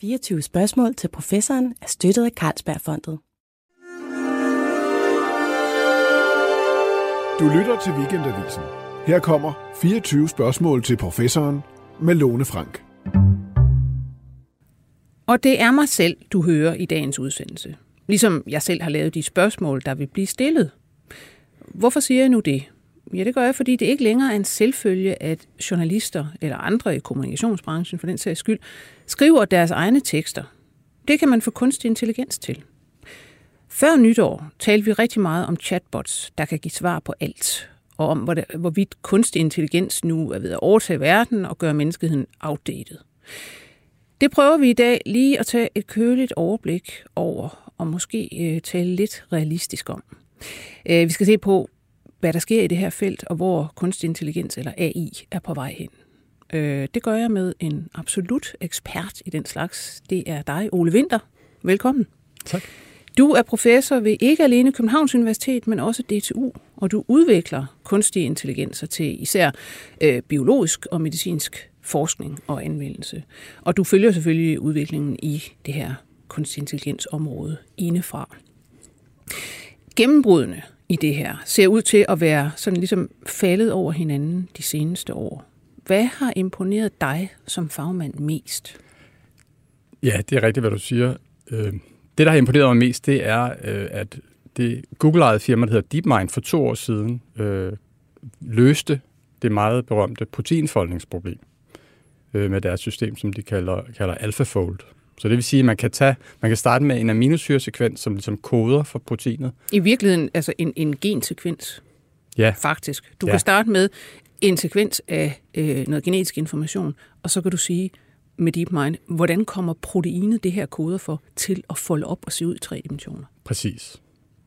24 spørgsmål til professoren er støttet af Carlsbergfondet. Du lytter til Weekendavisen. Her kommer 24 spørgsmål til professoren med Lone Frank. Og det er mig selv, du hører i dagens udsendelse. Ligesom jeg selv har lavet de spørgsmål, der vil blive stillet. Hvorfor siger jeg nu det? Ja, det gør jeg, fordi det ikke længere er en selvfølge, at journalister eller andre i kommunikationsbranchen for den sags skyld skriver deres egne tekster. Det kan man få kunstig intelligens til. Før nytår talte vi rigtig meget om chatbots, der kan give svar på alt, og om hvorvidt kunstig intelligens nu er ved at overtage verden og gøre menneskeheden outdated. Det prøver vi i dag lige at tage et køligt overblik over, og måske øh, tale lidt realistisk om. Øh, vi skal se på, hvad der sker i det her felt, og hvor kunstig intelligens eller AI er på vej hen. Øh, det gør jeg med en absolut ekspert i den slags. Det er dig, Ole Winter. Velkommen. Tak. Du er professor ved ikke alene Københavns Universitet, men også DTU, og du udvikler kunstige intelligenser til især øh, biologisk og medicinsk forskning og anvendelse. Og du følger selvfølgelig udviklingen i det her kunstig intelligens område indefra. Gennembrudene i det her ser ud til at være sådan ligesom faldet over hinanden de seneste år. Hvad har imponeret dig som fagmand mest? Ja, det er rigtigt, hvad du siger. Øh, det, der har imponeret mig mest, det er, øh, at det Google-ejede firma, der hedder DeepMind, for to år siden øh, løste det meget berømte proteinfoldningsproblem øh, med deres system, som de kalder, kalder AlphaFold. Så det vil sige, at man kan, tage, man kan starte med en aminosyresekvens, som ligesom koder for proteinet. I virkeligheden altså en, en gensekvens, ja. faktisk. Du ja. kan starte med en sekvens af øh, noget genetisk information, og så kan du sige med DeepMind, hvordan kommer proteinet, det her koder for, til at folde op og se ud i tre dimensioner? Præcis.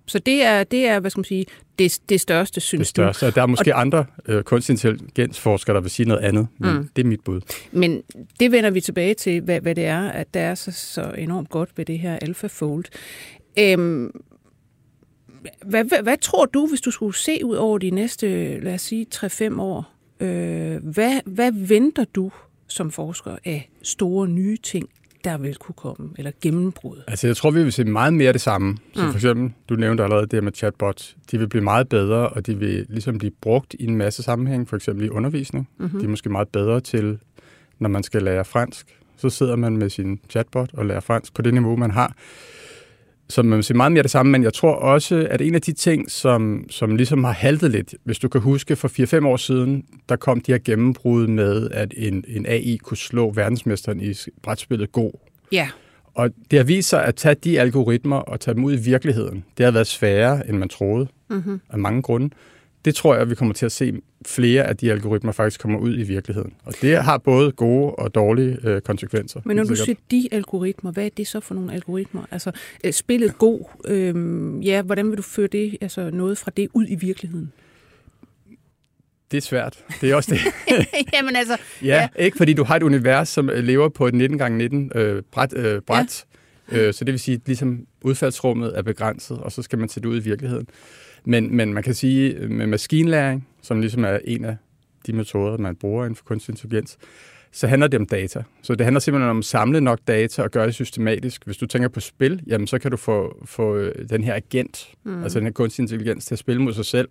Så det er, det er hvad skal man sige, det, det største, synes det største. Og der er måske og, andre øh, kunstig intelligensforskere, der vil sige noget andet, men mm. det er mit bud. Men det vender vi tilbage til, hvad, hvad det er, at der er så, så enormt godt ved det her AlphaFold. Øhm, hvad, hvad, hvad tror du, hvis du skulle se ud over de næste, lad os sige, 3-5 år? Øh, hvad, hvad venter du som forsker af store nye ting, der vil kunne komme, eller gennembrud? Altså, jeg tror, vi vil se meget mere det samme. Så mm. for eksempel, du nævnte allerede det med chatbots. De vil blive meget bedre, og de vil ligesom blive brugt i en masse sammenhæng, for eksempel i undervisning. Mm-hmm. De er måske meget bedre til, når man skal lære fransk. Så sidder man med sin chatbot og lærer fransk på det niveau, man har. Så man se meget mere det samme, men jeg tror også, at en af de ting, som, som ligesom har haltet lidt, hvis du kan huske, for 4-5 år siden, der kom de her gennembrud med, at en, en AI kunne slå verdensmesteren i brætspillet Go. Ja. Og det har vist sig at tage de algoritmer og tage dem ud i virkeligheden. Det har været sværere, end man troede, mm-hmm. af mange grunde det tror jeg, vi kommer til at se flere af de algoritmer faktisk kommer ud i virkeligheden. Og det har både gode og dårlige øh, konsekvenser. Men når du siger de algoritmer, hvad er det så for nogle algoritmer? Altså øh, spillet god, øh, ja, hvordan vil du føre det, altså noget fra det ud i virkeligheden? Det er svært. Det er også det. Jamen altså... ja, ja, ikke fordi du har et univers, som lever på et 19x19 øh, bræt. Øh, bræt. Ja. Øh, så det vil sige, at ligesom udfaldsrummet er begrænset, og så skal man sætte det ud i virkeligheden. Men, men man kan sige, med maskinlæring, som ligesom er en af de metoder, man bruger inden for kunstig intelligens, så handler det om data. Så det handler simpelthen om at samle nok data og gøre det systematisk. Hvis du tænker på spil, jamen så kan du få, få øh, den her agent, mm. altså den her kunstig intelligens, til at spille mod sig selv.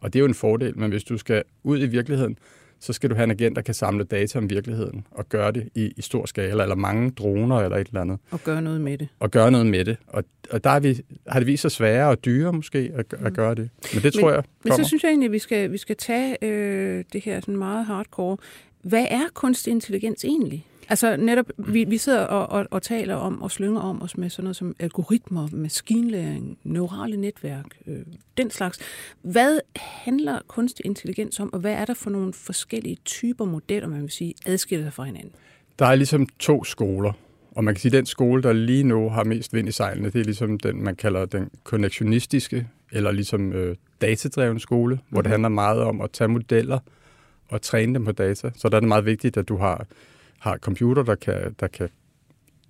Og det er jo en fordel, men hvis du skal ud i virkeligheden, så skal du have en agent, der kan samle data om virkeligheden og gøre det i, i stor skala, eller mange droner eller et eller andet. Og gøre noget med det. Og gøre noget med det. Og, og der har, vi, har det vist sig sværere og dyrere måske at, at mm. gøre det. Men det tror men, jeg kommer. Men så synes jeg egentlig, at vi skal, vi skal tage øh, det her sådan meget hardcore. Hvad er kunstig intelligens egentlig? Altså netop, vi, vi sidder og, og, og taler om og slynger om os med sådan noget som algoritmer, maskinlæring, neurale netværk, øh, den slags. Hvad handler kunstig intelligens om, og hvad er der for nogle forskellige typer modeller, man vil sige, adskiller sig fra hinanden? Der er ligesom to skoler, og man kan sige, at den skole, der lige nu har mest vind i sejlene, det er ligesom den, man kalder den konnektionistiske, eller ligesom øh, datadreven skole, hvor mm-hmm. det handler meget om at tage modeller og træne dem på data. Så der er det meget vigtigt, at du har har computer, der kan, der kan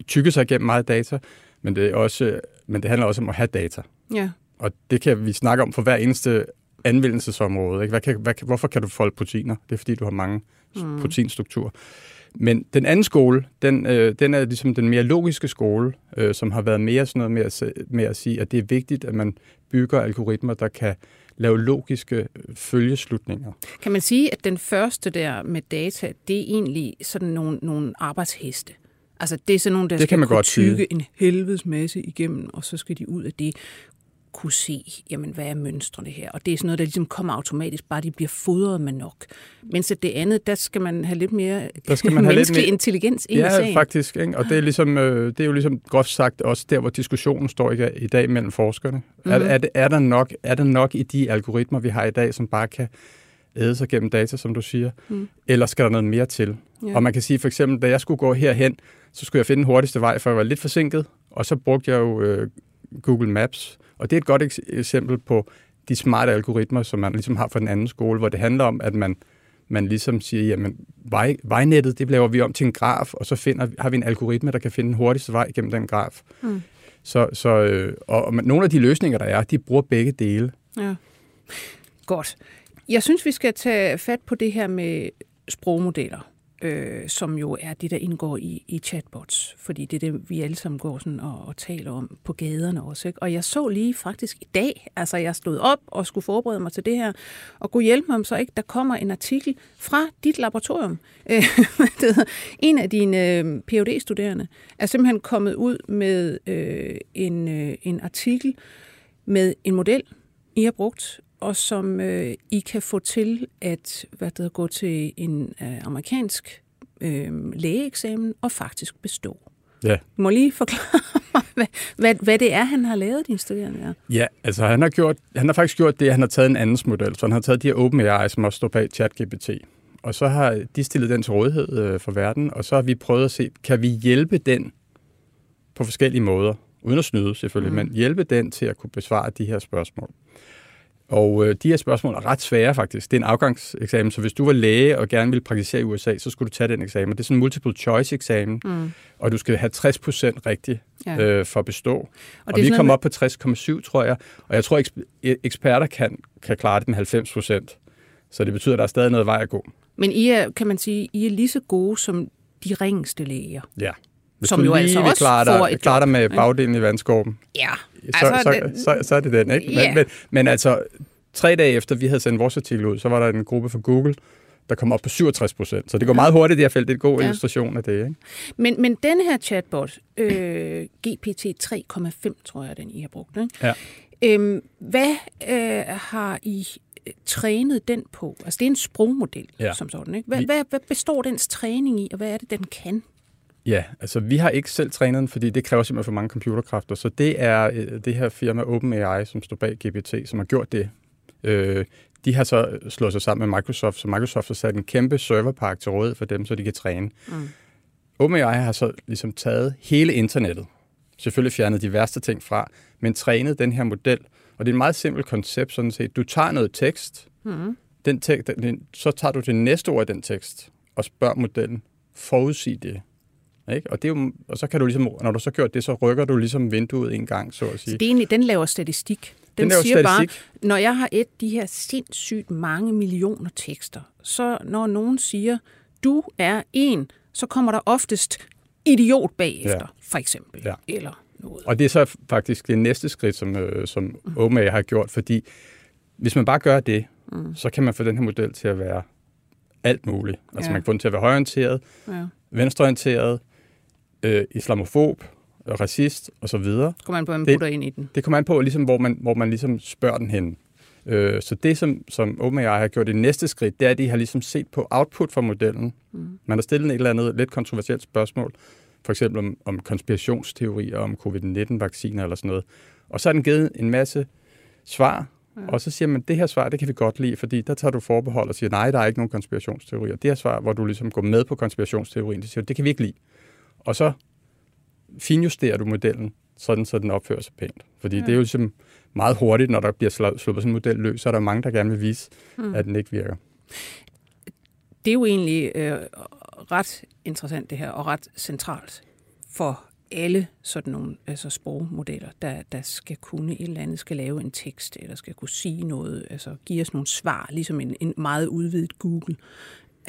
tykke sig igennem meget data, men det, er også, men det handler også om at have data. Ja. Og det kan vi snakke om for hver eneste anvendelsesområde. Ikke? Hvad kan, hvad, hvorfor kan du folde proteiner? Det er, fordi du har mange mm. proteinstrukturer. Men den anden skole, den, øh, den er ligesom den mere logiske skole, øh, som har været mere sådan noget med at, med at sige, at det er vigtigt, at man bygger algoritmer, der kan lave logiske øh, følgeslutninger. Kan man sige, at den første der med data, det er egentlig sådan nogle, nogle arbejdsheste? Altså det er sådan nogle, der det skal kan man kunne godt tykke sige. en helvedes masse igennem, og så skal de ud af det kunne se, jamen, hvad er mønstrene her? Og det er sådan noget, der ligesom kommer automatisk, bare de bliver fodret med nok. Mens at det andet, der skal man have lidt mere Der skal man have lidt menneskelig mere- intelligens ind i Ja, sagen. faktisk. Ikke? Og det er, ligesom, øh, det er jo ligesom groft sagt også der, hvor diskussionen står i, i dag mellem forskerne. Mm-hmm. Er, Mhm. er, det, er, der nok, er der nok i de algoritmer, vi har i dag, som bare kan æde sig gennem data, som du siger? Mm. Eller skal der noget mere til? Ja. Ja. Og man kan sige for eksempel, da jeg skulle gå herhen, så skulle jeg finde den hurtigste vej, for jeg var lidt forsinket. Og så brugte jeg jo øh, Google Maps. Og det er et godt eks- eksempel på de smarte algoritmer, som man ligesom har for den anden skole, hvor det handler om, at man, man ligesom siger, jamen vej, vejnettet, det laver vi om til en graf, og så finder, har vi en algoritme, der kan finde den hurtigste vej gennem den graf. Mm. Så, så, øh, og, og nogle af de løsninger, der er, de bruger begge dele. Ja. Godt. Jeg synes, vi skal tage fat på det her med sprogmodeller, øh, som jo er det, der indgår i, i chatbots. Fordi det er det, vi alle sammen går sådan og, og taler om på gaderne også. Ikke? Og jeg så lige faktisk i dag, altså jeg stod op og skulle forberede mig til det her, og kunne hjælpe mig om så ikke, der kommer en artikel fra dit laboratorium. Øh, det en af dine øh, phd studerende er simpelthen kommet ud med øh, en, øh, en artikel med en model, I har brugt, og som øh, I kan få til at hvad det hedder, gå til en øh, amerikansk øh, lægeeksamen og faktisk bestå. Ja. Du må lige forklare mig, hvad, hvad, hvad det er, han har lavet, din studerende der. Ja, altså han har, gjort, han har faktisk gjort det, at han har taget en andens model. Så han har taget de her OpenAI, som også står bag ChatGPT. Og så har de stillet den til rådighed øh, for verden, og så har vi prøvet at se, kan vi hjælpe den på forskellige måder, uden at snyde selvfølgelig, mm. men hjælpe den til at kunne besvare de her spørgsmål. Og øh, de her spørgsmål er ret svære faktisk. Det er en afgangseksamen, så hvis du var læge og gerne ville praktisere i USA, så skulle du tage den eksamen. Det er sådan en multiple choice eksamen, mm. og du skal have 60% rigtigt Ja. øh, for at bestå. Og, og vi kom op på 60,7, tror jeg, og jeg tror, eks- eksperter kan, kan klare det med 90 procent. Så det betyder, at der er stadig noget vej at gå. Men I er, kan man sige, I er lige så gode som de ringeste læger. Ja. Hvis Som du jo lige altså også klare får dig, et klare dig med bagdelen i vandskorben, Ja, så, altså, så, så, så er det den. Ikke? Men, Ja. men, men altså, tre dage efter vi havde sendt vores artikel ud, så var der en gruppe fra Google, der kom op på 67 procent. Så det går meget hurtigt i det her felt. Det er en god Ja. ja. illustration af det. Ikke? Men, men den her chatbot, øh, GPT 3,5, tror jeg, den I har brugt. Ikke? Ja. Øhm, hvad øh, har I øh, trænet den på? Altså, det er en sprogmodel, Ja. som sådan. Ikke? Hvad, Vi- hvad, hvad består dens træning i, og hvad er det, den kan? Ja, altså vi har ikke selv trænet den, fordi det kræver simpelthen for mange computerkræfter. Så det er øh, det her firma OpenAI, som står bag GPT, som har gjort det. Øh, de har så slået sig sammen med Microsoft, så Microsoft har sat en kæmpe serverpark til rådighed for dem, så de kan træne. Mm. OpenAI har så ligesom taget hele internettet, selvfølgelig fjernet de værste ting fra, men trænet den her model. Og det er et meget simpelt koncept, sådan set. Du tager noget tekst, mm. den tekst den, så tager du det næste ord i den tekst, og spørger modellen, forudsig det. Ikke? Og, det er jo, og så kan du ligesom, når du så gør det, så rykker du ligesom vinduet en gang, så at sige. Så det er egentlig, den laver statistik. Den, Den laver siger statistik. bare, når jeg har et de her sindssygt mange millioner tekster, så når nogen siger, du er en, så kommer der oftest idiot bagefter, ja. For eksempel. Ja. Eller noget. Og det er så faktisk det næste skridt, som, øh, som OpenAI har gjort, fordi hvis man bare gør det, mm. så kan man få den her model til at være alt muligt. Altså Ja. man kan få den til at være højorienteret, Ja. venstreorienteret, øh, islamofob, racist osv. Kommer man på, hvad man Det- putter ind i den. Det kommer an på, ligesom, hvor, man, hvor man ligesom spørger den hen. Øh, så det, som, som OpenAI har gjort i næste skridt, det er, at de har ligesom set på output fra modellen. Mm. Man har stillet et eller andet lidt kontroversielt spørgsmål, for eksempel om, om konspirationsteorier, om covid-19-vacciner eller sådan noget. Og så har den givet en masse svar, ja. og så siger man, det her svar, det kan vi godt lide, fordi der tager du forbehold og siger, nej, der er ikke nogen konspirationsteorier. Det her svar, hvor du ligesom går med på konspirationsteorien, det siger det kan vi ikke lide. Og så finjusterer du modellen, sådan så den opfører sig pænt. Fordi ja. det er jo ligesom meget hurtigt, når der bliver sluppet sådan en model løs, så er der mange, der gerne vil vise, mm. at den ikke virker. Det er jo egentlig øh, ret interessant det her, og ret centralt for alle sådan nogle altså sprogmodeller, der, der skal kunne et eller andet, skal lave en tekst, eller skal kunne sige noget, altså give os nogle svar, ligesom en, en meget udvidet Google.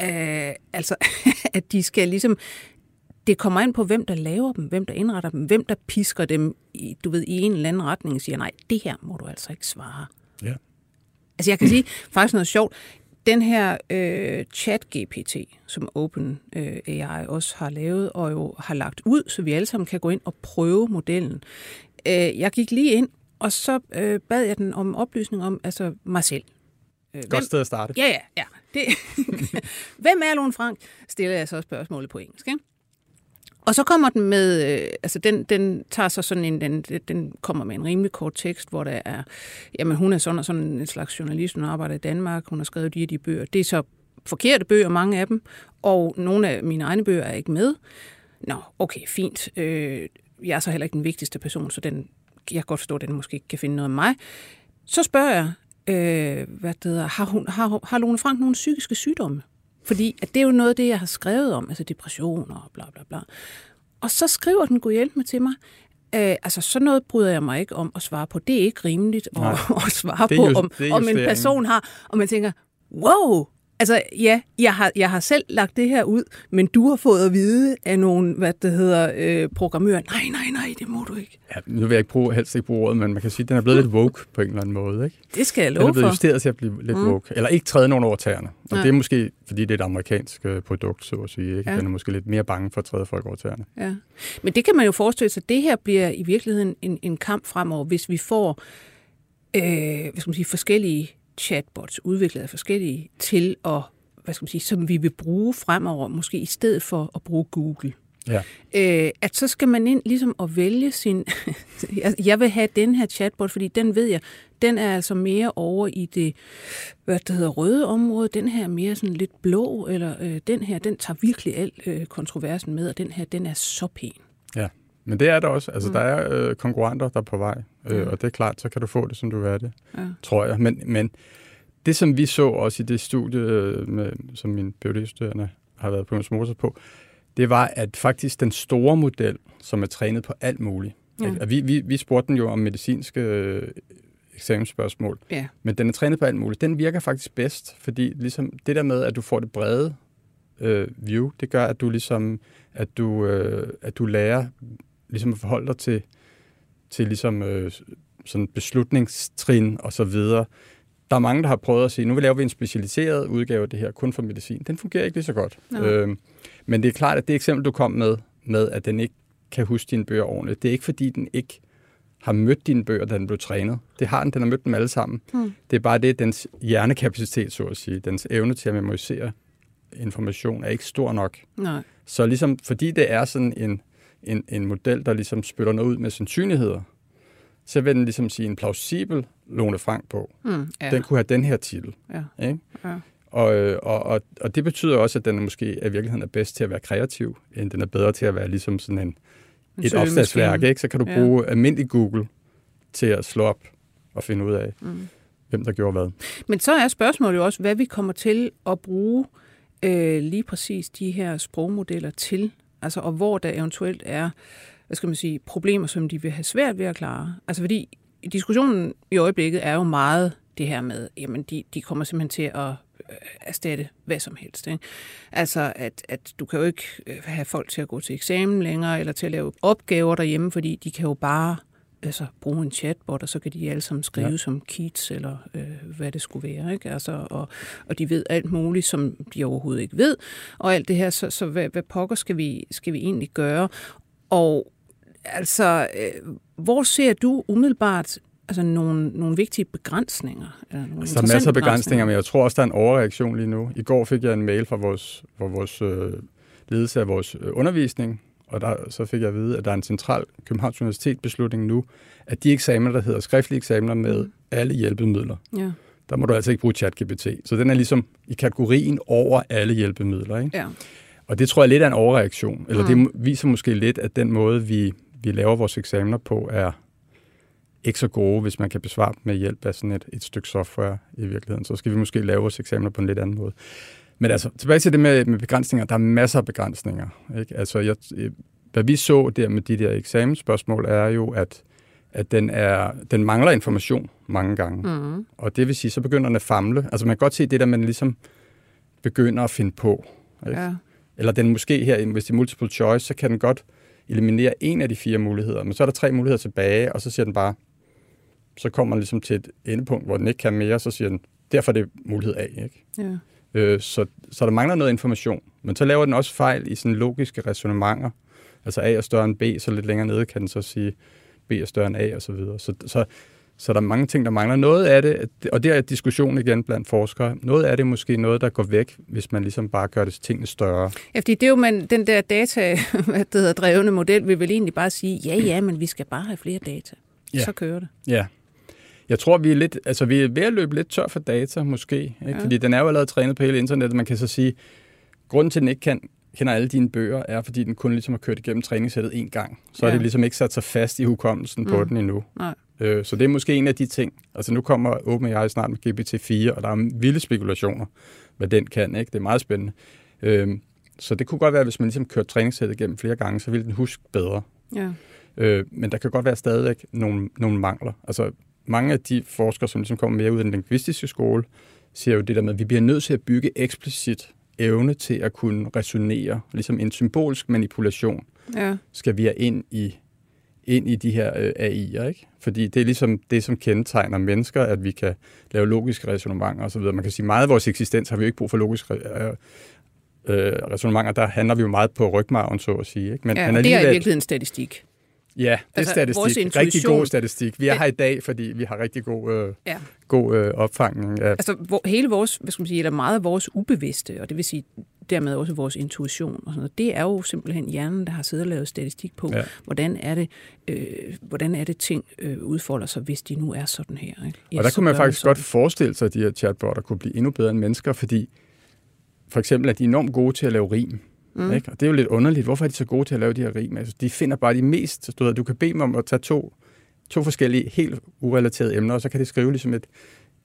Øh, altså, at de skal ligesom... Det kommer ind på, hvem der laver dem, hvem der indretter dem, hvem der pisker dem, i, du ved, i en eller anden retning og siger, nej, det her må du altså ikke svare. Ja. Altså jeg kan sige faktisk noget sjovt. Den her øh, chat-GPT, som Open øh, også har lavet og jo har lagt ud, så vi alle sammen kan gå ind og prøve modellen. Øh, jeg gik lige ind, og så øh, bad jeg den om oplysning om altså mig selv. Øh, Godt sted at starte. Ja, ja, ja. Det. Hvem er Lone Frank? Stiller jeg så spørgsmålet på engelsk. Ikke? Og så kommer den med, øh, altså den, den tager så sådan en, den, den kommer med en rimelig kort tekst, hvor der er, jamen hun er sådan og sådan en slags journalist, hun arbejder i Danmark, hun har skrevet de her de bøger. Det er så forkerte bøger, mange af dem, og nogle af mine egne bøger er ikke med. Nå, okay, fint. Øh, jeg er så heller ikke den vigtigste person, så den, jeg kan godt forstå, at den måske ikke kan finde noget om mig. Så spørger jeg, øh, hvad det hedder, har, hun, har, har Lone Frank nogle psykiske sygdomme? Fordi at det er jo noget af det, jeg har skrevet om, altså depressioner og bla bla bla. Og så skriver den, kunne hjælpe mig til mig, Øh, altså sådan noget bryder jeg mig ikke om at svare på. Det er ikke rimeligt at, at svare på, om, om en person har. Og man tænker, wow, Altså, ja, jeg har, jeg har selv lagt det her ud, men du har fået at vide af nogle, hvad det hedder, øh, programmører, nej, nej, nej, det må du ikke. Ja, nu vil jeg ikke bruge, helst ikke bruge ordet, men man kan sige, at den er blevet lidt woke på en eller anden måde, ikke? Det skal jeg love for. Den er blevet justeret til at blive lidt mm. woke. Eller ikke træde nogen over tæerne. Og ja. det er måske, fordi det er et amerikansk øh, produkt, så at sige, ikke? Ja. Den er måske lidt mere bange for at træde folk over tæerne. Ja. Men det kan man jo forestille sig, at det her bliver i virkeligheden en, en kamp fremover, hvis vi får øh, hvad skal man sige, forskellige chatbots udviklet af forskellige til at hvad skal man sige, som vi vil bruge fremover, måske i stedet for at bruge Google. Ja. Øh, at så skal man ind ligesom at vælge sin... jeg vil have den her chatbot, fordi den ved jeg, den er altså mere over i det, hvad det hedder, røde område. Den her er mere sådan lidt blå, eller øh, den her, den tager virkelig alt øh, kontroversen med, og den her, den er så pæn. Ja, men det er der også. Altså, mm. der er øh, konkurrenter, der er på vej, øh, mm. og det er klart, så kan du få det, som du vil have det, ja. tror jeg. Men, men det, som vi så også i det studie, øh, med, som min phd har været på motor på, det var, at faktisk den store model, som er trænet på alt muligt, ja. at vi, vi, vi spurgte den jo om medicinske øh, eksamensspørgsmål, ja. men den er trænet på alt muligt. Den virker faktisk bedst, fordi ligesom det der med, at du får det brede øh, view, det gør, at du ligesom, at du, øh, at du lærer ligesom at forholde dig til, til ligesom, øh, sådan beslutningstrin og så videre, der er mange, der har prøvet at sige, nu vil laver vi en specialiseret udgave af det her, kun for medicin. Den fungerer ikke lige så godt. Øhm, men det er klart, at det eksempel, du kom med, med at den ikke kan huske dine bøger ordentligt, det er ikke fordi, den ikke har mødt dine bøger, da den blev trænet. Det har den, den har mødt dem alle sammen. Mm. Det er bare det, dens hjernekapacitet, så at sige, dens evne til at memorisere information er ikke stor nok. Nej. Så ligesom, fordi det er sådan en, en, en model, der ligesom spytter noget ud med sandsynligheder, så vil den ligesom sige en plausibel Lone Frank på. Mm, ja. Den kunne have den her titel. Ja. Ikke? Ja. Og, øh, og, og, og det betyder også, at den måske i virkeligheden er bedst til at være kreativ, end den er bedre til at være ligesom sådan en, en et opslagsværk. Ikke? Så kan du ja. bruge almindelig Google til at slå op og finde ud af, mm. hvem der gjorde hvad. Men så er spørgsmålet jo også, hvad vi kommer til at bruge øh, lige præcis de her sprogmodeller til. Altså, og hvor der eventuelt er hvad skal man sige, problemer, som de vil have svært ved at klare. Altså fordi diskussionen i øjeblikket er jo meget det her med, jamen de, de kommer simpelthen til at øh, erstatte hvad som helst. Ikke? Altså, at, at du kan jo ikke øh, have folk til at gå til eksamen længere, eller til at lave opgaver derhjemme, fordi de kan jo bare altså, bruge en chatbot, og så kan de alle sammen skrive ja. som Keats, eller øh, hvad det skulle være. Ikke? Altså, og, og de ved alt muligt, som de overhovedet ikke ved. Og alt det her, så, så hvad, hvad pokker skal vi, skal vi egentlig gøre? Og altså, øh, hvor ser du umiddelbart altså nogle, nogle vigtige begrænsninger? Eller nogle altså, der er masser af begrænsninger, men jeg tror også, der er en overreaktion lige nu. I går fik jeg en mail fra vores, fra vores øh, ledelse af vores øh, undervisning, og der, så fik jeg at vide, at der er en central Københavns Universitet beslutning nu, at de eksamener, der hedder skriftlige eksamener med mm. alle hjælpemidler, ja. der må du altså ikke bruge ChatGPT. Så den er ligesom i kategorien over alle hjælpemidler. Ikke? Ja. Og det tror jeg lidt er en overreaktion, eller mm. det viser måske lidt, at den måde, vi vi laver vores eksamener på, er ikke så gode, hvis man kan besvare dem med hjælp af sådan et, et stykke software i virkeligheden. Så skal vi måske lave vores eksamener på en lidt anden måde. Men altså, tilbage til det med, med begrænsninger. Der er masser af begrænsninger. Ikke? Altså, jeg, hvad vi så der med de der eksamensspørgsmål, er jo, at, at den, er, den mangler information mange gange. Mm. Og det vil sige, så begynder den at famle. Altså, man kan godt se det der, man ligesom begynder at finde på. Ikke? Ja. Eller den måske her, hvis det er multiple choice, så kan den godt eliminere en af de fire muligheder, men så er der tre muligheder tilbage, og så siger den bare, så kommer man ligesom til et endepunkt, hvor den ikke kan mere, så siger den, derfor er det mulighed A. Ikke? Ja. Øh, så, så der mangler noget information. Men så laver den også fejl i sådan logiske resonemanger. Altså A er større end B, så lidt længere nede kan den så sige, B er større end A, og så videre. Så, så, så der er mange ting, der mangler. Noget af det, og det er diskussion igen blandt forskere, noget af det måske noget, der går væk, hvis man ligesom bare gør det tingene større. Ja, fordi det er jo man, den der data, hvad det hedder, drevne model, vil vel egentlig bare sige, ja, ja, men vi skal bare have flere data. Ja. Så kører det. Ja, jeg tror, vi er, lidt, altså, vi er ved at løbe lidt tør for data, måske. Ikke? Ja. Fordi den er jo allerede trænet på hele internettet. Man kan så sige, grunden til, at den ikke kan, kender alle dine bøger, er, fordi den kun ligesom har kørt igennem træningssættet en gang. Så ja. har det ligesom ikke sat sig fast i hukommelsen mm. på den endnu. Nej. Øh, så det er måske en af de ting. Altså nu kommer OpenAI snart med GPT-4, og der er vilde spekulationer, hvad den kan. Ikke? Det er meget spændende. Øh, så det kunne godt være, at hvis man ligesom kørte træningssættet igennem flere gange, så ville den huske bedre. Ja. Øh, men der kan godt være stadigvæk nogle, nogle mangler. Altså mange af de forskere, som ligesom kommer mere ud af den lingvistiske skole, siger jo det der med, at vi bliver nødt til at bygge eksplicit evne til at kunne resonere, ligesom en symbolsk manipulation, ja. skal vi have ind i, ind i de her øh, AI'er, ikke? Fordi det er ligesom det, som kendetegner mennesker, at vi kan lave logiske resonemanger osv. Man kan sige, meget af vores eksistens har vi jo ikke brug for logiske øh, øh, resonemanger. Der handler vi jo meget på rygmarven, så at sige. Ikke? Men, ja, men det er i virkeligheden statistik. Ja, det er altså, statistik. Rigtig god statistik. Vi er her i dag, fordi vi har rigtig god, øh, ja. god øh, opfangning. Af... Altså hvor, hele vores, hvad skal man sige, eller meget af vores ubevidste, og det vil sige dermed også vores intuition og sådan noget, det er jo simpelthen hjernen, der har siddet og lavet statistik på, ja. hvordan er det, øh, hvordan er det ting øh, udfolder sig, hvis de nu er sådan her. Ikke? Ja, og der kunne man faktisk godt forestille sig, at de her chatbotter kunne blive endnu bedre end mennesker, fordi for eksempel er de enormt gode til at lave rim. Mm. Ikke? Og det er jo lidt underligt. Hvorfor er de så gode til at lave de her rim? Altså, de finder bare de mest... Du, ved, du kan bede dem om at tage to, to forskellige, helt urelaterede emner, og så kan de skrive ligesom et,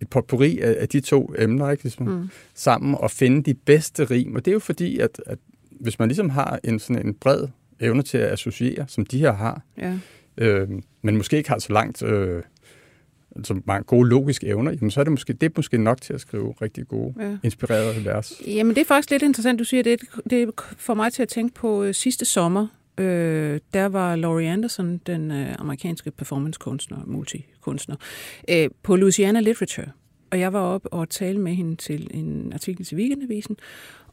et potpourri af, af de to emner ikke? Ligesom, mm. sammen og finde de bedste rim. Og det er jo fordi, at, at hvis man ligesom har en, sådan en bred evne til at associere, som de her har, ja. øh, men måske ikke har så langt... Øh, altså mange gode logiske evner, jamen så er det måske, det er måske nok til at skrive rigtig gode, ja. inspirerede vers. Jamen det er faktisk lidt interessant, du siger det. Det får mig til at tænke på øh, sidste sommer. Øh, der var Laurie Anderson, den øh, amerikanske performancekunstner, multikunstner, øh, på Louisiana Literature. Og jeg var op og talte med hende til en artikel til Weekendavisen.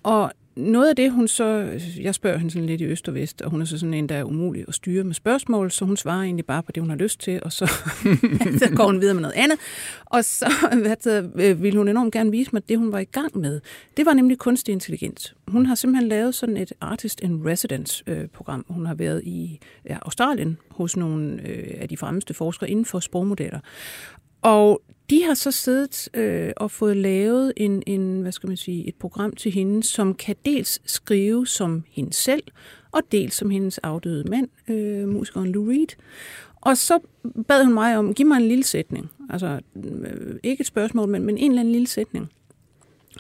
Og noget af det, hun så, jeg spørger hende sådan lidt i øst og vest, og hun er så sådan en, der er umulig at styre med spørgsmål, så hun svarer egentlig bare på det, hun har lyst til, og så, så går hun videre med noget andet. Og så hvad det, øh, ville hun enormt gerne vise mig, det, hun var i gang med, det var nemlig kunstig intelligens. Hun har simpelthen lavet sådan et Artist in Residence-program. Øh, hun har været i ja, Australien hos nogle øh, af de fremmeste forskere inden for sprogmodeller. Og de har så siddet øh, og fået lavet en, en, hvad skal man sige, et program til hende, som kan dels skrive som hende selv, og dels som hendes afdøde mand, øh, musikeren Lou Reed. Og så bad hun mig om, giv mig en lille sætning. Altså, øh, ikke et spørgsmål, men, men en eller anden lille sætning.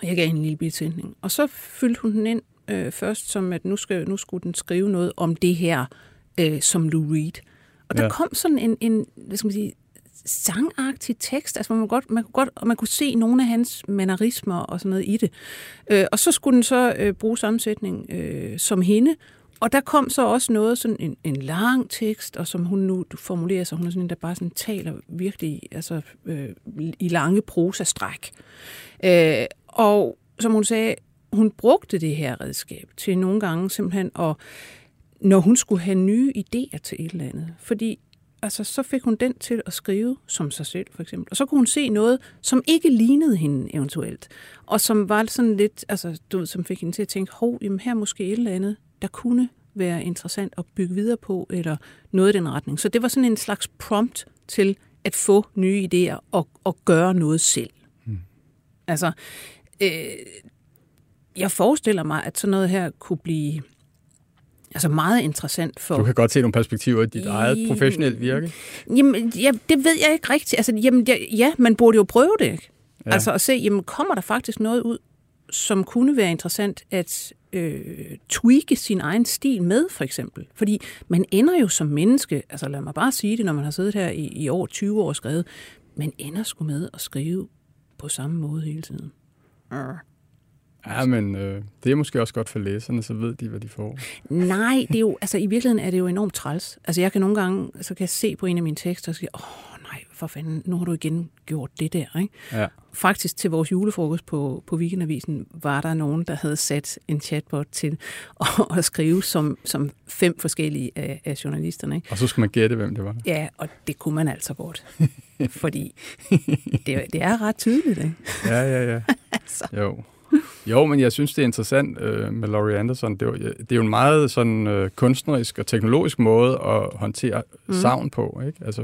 Og jeg gav hende en lille bitte sætning. Og så fyldte hun den ind øh, først, som at nu, skal, nu skulle den skrive noget om det her, øh, som Lou Reed. Og der ja. kom sådan en, en, hvad skal man sige, sangagtig tekst. Altså man, godt, man, kunne godt, og man kunne se nogle af hans mannerismer og sådan noget i det. Øh, og så skulle den så øh, bruge sammensætning øh, som hende, og der kom så også noget, sådan en, en lang tekst, og som hun nu formulerer sig, hun er sådan en, der bare sådan taler virkelig altså, øh, i lange prosastræk. Øh, og som hun sagde, hun brugte det her redskab til nogle gange simpelthen at når hun skulle have nye idéer til et eller andet. Fordi altså, så fik hun den til at skrive som sig selv, for eksempel. Og så kunne hun se noget, som ikke lignede hende eventuelt. Og som var sådan lidt, altså, du ved, som fik hende til at tænke, hov, jamen her er måske et eller andet, der kunne være interessant at bygge videre på, eller noget i den retning. Så det var sådan en slags prompt til at få nye idéer og, og gøre noget selv. Hmm. Altså, øh, jeg forestiller mig, at sådan noget her kunne blive altså meget interessant for... Du kan godt se nogle perspektiver i dit eget professionelle virke. Jamen, ja, det ved jeg ikke rigtigt. Altså, jamen, ja, ja, man burde jo prøve det. Ikke? Ja. Altså at se, jamen, kommer der faktisk noget ud, som kunne være interessant at øh, tweake sin egen stil med, for eksempel. Fordi man ender jo som menneske, altså lad mig bare sige det, når man har siddet her i, i over 20 år og skrevet, man ender sgu med at skrive på samme måde hele tiden. Ja, men øh, det er måske også godt for læserne, så ved de, hvad de får. Nej, det er jo, altså i virkeligheden er det jo enormt træls. Altså jeg kan nogle gange, så kan jeg se på en af mine tekster og sige, åh nej, for fanden, nu har du igen gjort det der, ikke? Ja. Faktisk til vores julefrokost på, på Weekendavisen var der nogen, der havde sat en chatbot til at, at skrive som, som fem forskellige af, af journalisterne. Ikke? Og så skulle man gætte, hvem det var. Ja, og det kunne man altså godt. fordi det, det er ret tydeligt, ikke? Ja, ja, ja. altså. Jo. Jo, men jeg synes, det er interessant øh, med Laurie Anderson. Det er, jo, det er jo en meget sådan øh, kunstnerisk og teknologisk måde at håndtere mm. savn på. Ikke? Altså,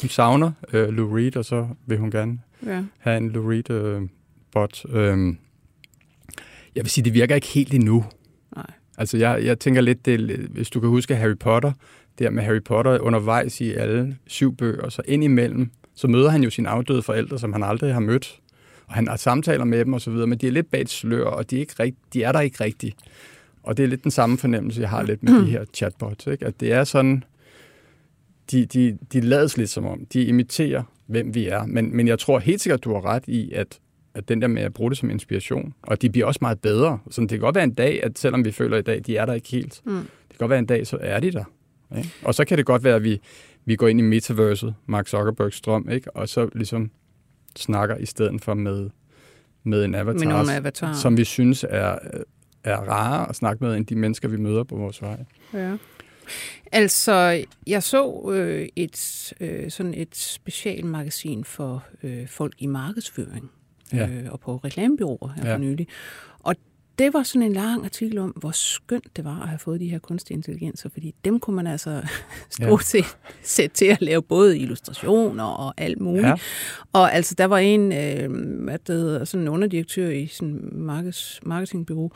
hun savner øh, Lou Reed, og så vil hun gerne Ja. have en Lou Reed-bot. Øh, øh, jeg vil sige, det virker ikke helt endnu. Nej. Altså, jeg, jeg tænker lidt, det, hvis du kan huske Harry Potter, der med Harry Potter undervejs i alle syv bøger, så ind imellem, så møder han jo sine afdøde forældre, som han aldrig har mødt. Og han har samtaler med dem og så videre, men de er lidt bag et slør, og de er, ikke rigt, de er der ikke rigtigt. Og det er lidt den samme fornemmelse, jeg har lidt med de her chatbots. Ikke? At det er sådan, de, de, de lades lidt som om, de imiterer, hvem vi er. Men, men jeg tror helt sikkert, du har ret i, at, at den der med at bruge det som inspiration, og de bliver også meget bedre. Så det kan godt være en dag, at selvom vi føler i dag, de er der ikke helt. Mm. Det kan godt være en dag, så er de der. Ikke? Og så kan det godt være, at vi, vi går ind i metaverset, Mark Zuckerbergs drøm, ikke? og så ligesom snakker i stedet for med, med en avatar, Med nogle avatarer. som vi synes er, er rare at snakke med, end de mennesker, vi møder på vores vej. Ja. Altså, jeg så øh, et øh, sådan et specialmagasin for øh, folk i markedsføring Ja. øh, og på reklamebyråer her Ja. for nylig. Det var sådan en lang artikel om, hvor skønt det var at have fået de her kunstige intelligenser, fordi dem kunne man altså stort set sætte til at lave både illustrationer og alt muligt. Ja. Og altså, der var en, øh, hvad det hedder, sådan en underdirektør i sådan en markeds, marketingbyrå,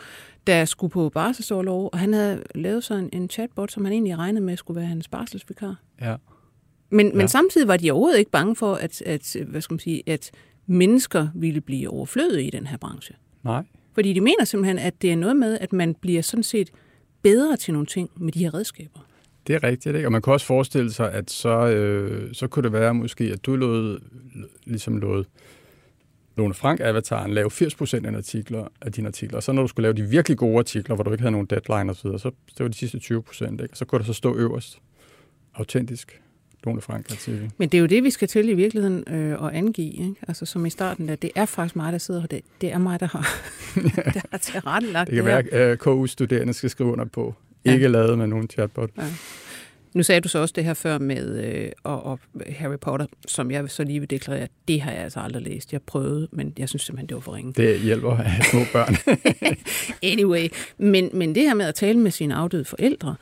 der skulle på barselsorlov, og han havde lavet sådan en chatbot, som han egentlig regnede med skulle være hans barselsvikar. Ja. Men, ja. Ja. men samtidig var de overhovedet ikke bange for, at, at, hvad skal man sige, at mennesker ville blive overflødige i den her branche. Nej. Fordi de mener simpelthen, at det er noget med, at man bliver sådan set bedre til nogle ting med de her redskaber. Det er rigtigt, ikke? Og man kan også forestille sig, at så, øh, så kunne det være måske, at du lod, ligesom lod Lone Frank-avataren lave 80% af, artikler, af dine artikler, og så når du skulle lave de virkelig gode artikler, hvor du ikke havde nogen deadline osv., så, så det var de sidste 20%, ikke? Og så kunne der så stå øverst, autentisk, Lone Frank-artikel. Men det er jo det, vi skal til i virkeligheden øh, at angive. Ikke? Altså som i starten, der, det er faktisk mig, der sidder her. Det, det er mig, der har, der har tilrettelagt Det kan her. være, at KU-studerende skal skrive under på. Ja. Ikke lavet med nogen chatbot. Nu sagde du så også det her før med øh, og, og Harry Potter, som jeg så lige vil deklarere, det har jeg altså aldrig læst. Jeg prøvede, men jeg synes simpelthen, det var for ringe. Det hjælper at have små børn. Anyway, men, men det her med at tale med sine afdøde forældre,